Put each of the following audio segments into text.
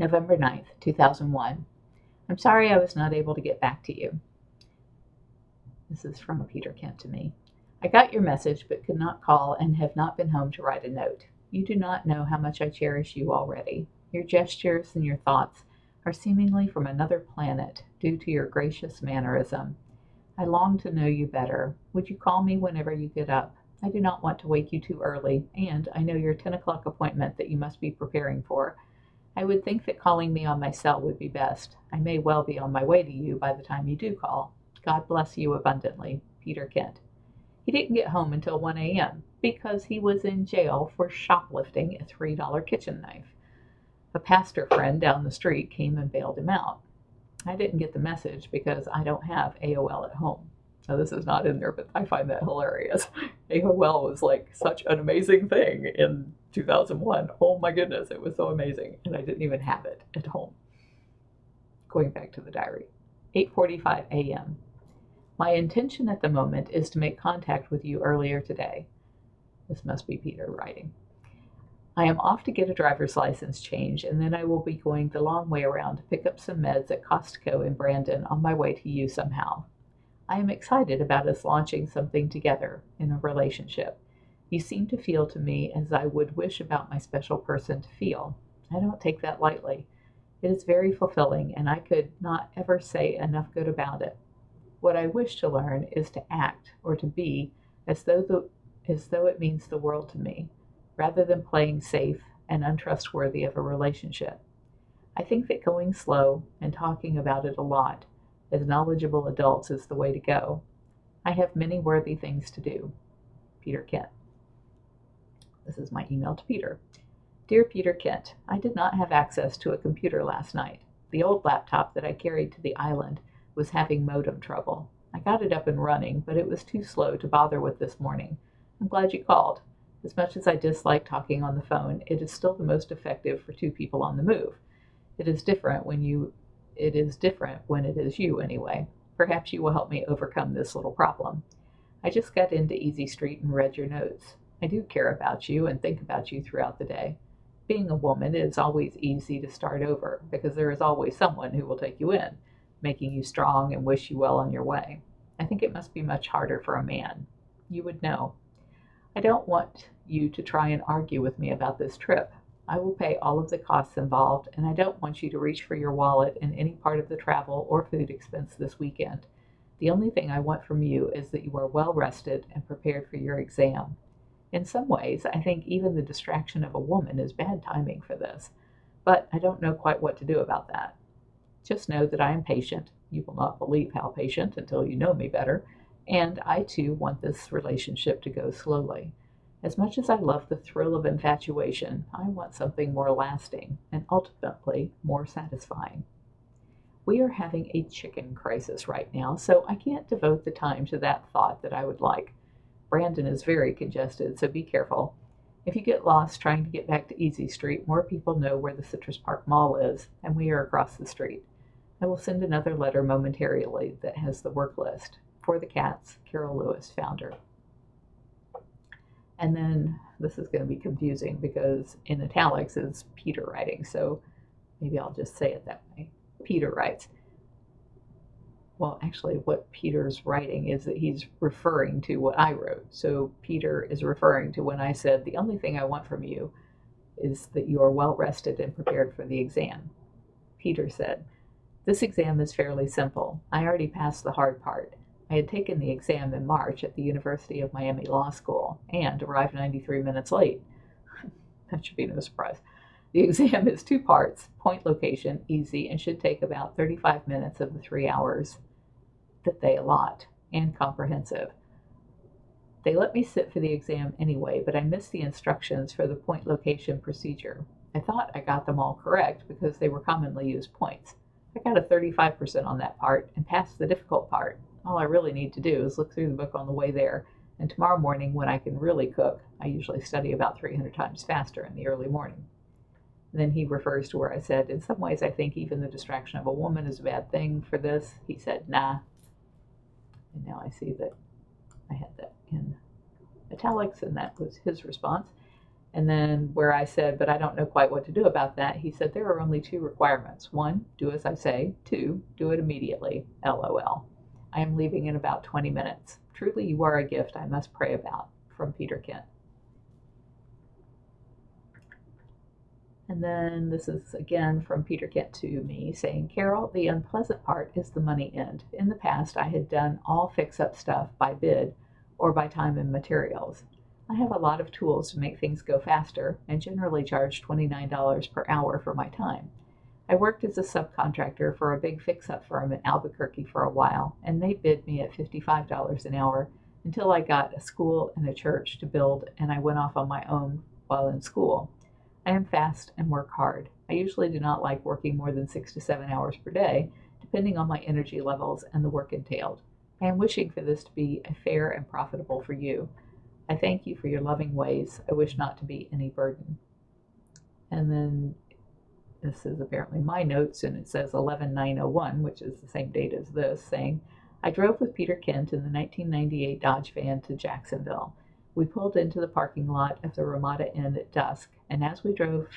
November 9th, 2001. I'm sorry I was not able to get back to you. This is from Peter Kent to me. I got your message but could not call and have not been home to write a note. You do not know how much I cherish you already. Your gestures and your thoughts are seemingly from another planet due to your gracious mannerism. I long to know you better. Would you call me whenever you get up? I do not want to wake you too early, and I know your 10 o'clock appointment that you must be preparing for. I would think that calling me on my cell would be best. I may well be on my way to you by the time you do call. God bless you abundantly. Peter Kent. He didn't get home until 1 a.m. because he was in jail for shoplifting a $3 kitchen knife. A pastor friend down the street came and bailed him out. I didn't get the message because I don't have AOL at home. Now, this is not in there, but I find that hilarious. AOL was like such an amazing thing in 2001. Oh my goodness, it was so amazing. And I didn't even have it at home. Going back to the diary. 8:45 a.m. My intention at the moment is to make contact with you earlier today. This must be Peter writing. I am off to get a driver's license change, and then I will be going the long way around to pick up some meds at Costco in Brandon on my way to you somehow. I am excited about us launching something together in a relationship. You seem to feel to me as I would wish about my special person to feel. I don't take that lightly. It is very fulfilling, and I could not ever say enough good about it. What I wish to learn is to act or to be as though the, as though it means the world to me rather than playing safe and untrustworthy of a relationship. I think that going slow and talking about it a lot as knowledgeable adults is the way to go. I have many worthy things to do. Peter Kent. This is my email to Peter. Dear Peter Kent, I did not have access to a computer last night. The old laptop that I carried to the island was having modem trouble. I got it up and running, but it was too slow to bother with this morning. I'm glad you called. As much as I dislike talking on the phone, it is still the most effective for two people on the move. It is different when you it is different when it is you anyway. Perhaps you will help me overcome this little problem. I just got into Easy Street and read your notes. I do care about you and think about you throughout the day. Being a woman, it is always easy to start over because there is always someone who will take you in, making you strong and wish you well on your way. I think it must be much harder for a man. You would know. I don't want you to try and argue with me about this trip. I will pay all of the costs involved, and I don't want you to reach for your wallet in any part of the travel or food expense this weekend. The only thing I want from you is that you are well rested and prepared for your exam. In some ways, I think even the distraction of a woman is bad timing for this, but I don't know quite what to do about that. Just know that I am patient. You will not believe how patient until you know me better and I too want this relationship to go slowly. As much as I love the thrill of infatuation, I want something more lasting and ultimately more satisfying. We are having a chicken crisis right now, so I can't devote the time to that thought that I would like. Brandon is very congested, so be careful. If you get lost trying to get back to Easy Street, more people know where the Citrus Park Mall is, and we are across the street. I will send another letter momentarily that has the work list for the Cats, Carole Lewis, founder. And then this is going to be confusing because in italics is Peter writing, so maybe I'll just say it that way. Peter writes. Well, actually, what Peter's writing is that he's referring to what I wrote. So Peter is referring to when I said, The only thing I want from you is that you are well rested and prepared for the exam. Peter said, This exam is fairly simple. I already passed the hard part. I had taken the exam in March at the University of Miami Law School and arrived 93 minutes late. that should be no surprise. The exam is two parts point location, easy, and should take about 35 minutes of the three hours that they allot, and comprehensive. They let me sit for the exam anyway, but I missed the instructions for the point location procedure. I thought I got them all correct because they were commonly used points. I got a 35% on that part and passed the difficult part all I really need to do is look through the book on the way there. And tomorrow morning, when I can really cook, I usually study about 300 times faster in the early morning. Then he refers to where I said, In some ways, I think even the distraction of a woman is a bad thing for this. He said, Nah. And now I see that I had that in italics, and that was his response. And then where I said, but I don't know quite what to do about that, he said, there are only two requirements. One, do as I say. Two, do it immediately. LOL. I am leaving in about 20 minutes. Truly, you are a gift I must pray about. From Peter Kent. And then this is again from Peter Kent to me saying, Carole, the unpleasant part is the money end. In the past, I had done all fix up stuff by bid or by time and materials. I have a lot of tools to make things go faster and generally charge $29 per hour for my time. I worked as a subcontractor for a big fix up firm in Albuquerque for a while, and they bid me at $55 an hour until I got a school and a church to build and I went off on my own while in school. I am fast and work hard. I usually do not like working more than six to seven hours per day, depending on my energy levels and the work entailed. I am wishing for this to be fair and profitable for you. I thank you for your loving ways. I wish not to be any burden. And then this is apparently my notes, and it says 11901, which is the same date as this, saying, I drove with Peter Kent in the 1998 Dodge van to Jacksonville. We pulled into the parking lot of the Ramada Inn at dusk, and as we drove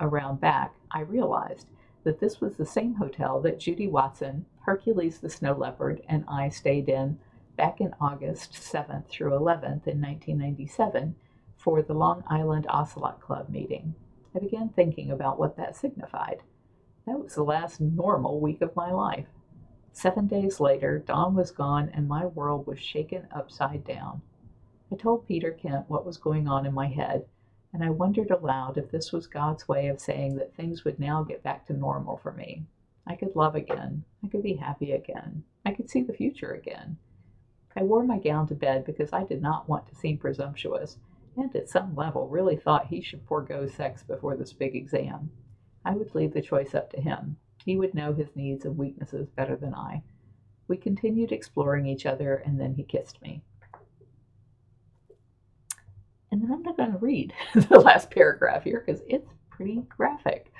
around back, I realized that this was the same hotel that Judy Watson, Hercules the Snow Leopard, and I stayed in back in August 7th through 11th in 1997 for the Long Island Ocelot Club meeting. I began thinking about what that signified. That was the last normal week of my life. Seven days later, Don was gone and my world was shaken upside down. I told Peter Kent what was going on in my head, and I wondered aloud if this was God's way of saying that things would now get back to normal for me. I could love again. I could be happy again. I could see the future again. I wore my gown to bed because I did not want to seem presumptuous, and at some level really thought he should forego sex before this big exam. I would leave the choice up to him. He would know his needs and weaknesses better than I. We continued exploring each other, and then he kissed me. And then I'm not going to read the last paragraph here because it's pretty graphic.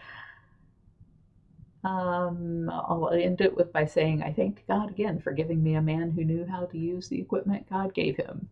Um, I'll end it with by saying, I thank God again for giving me a man who knew how to use the equipment God gave him.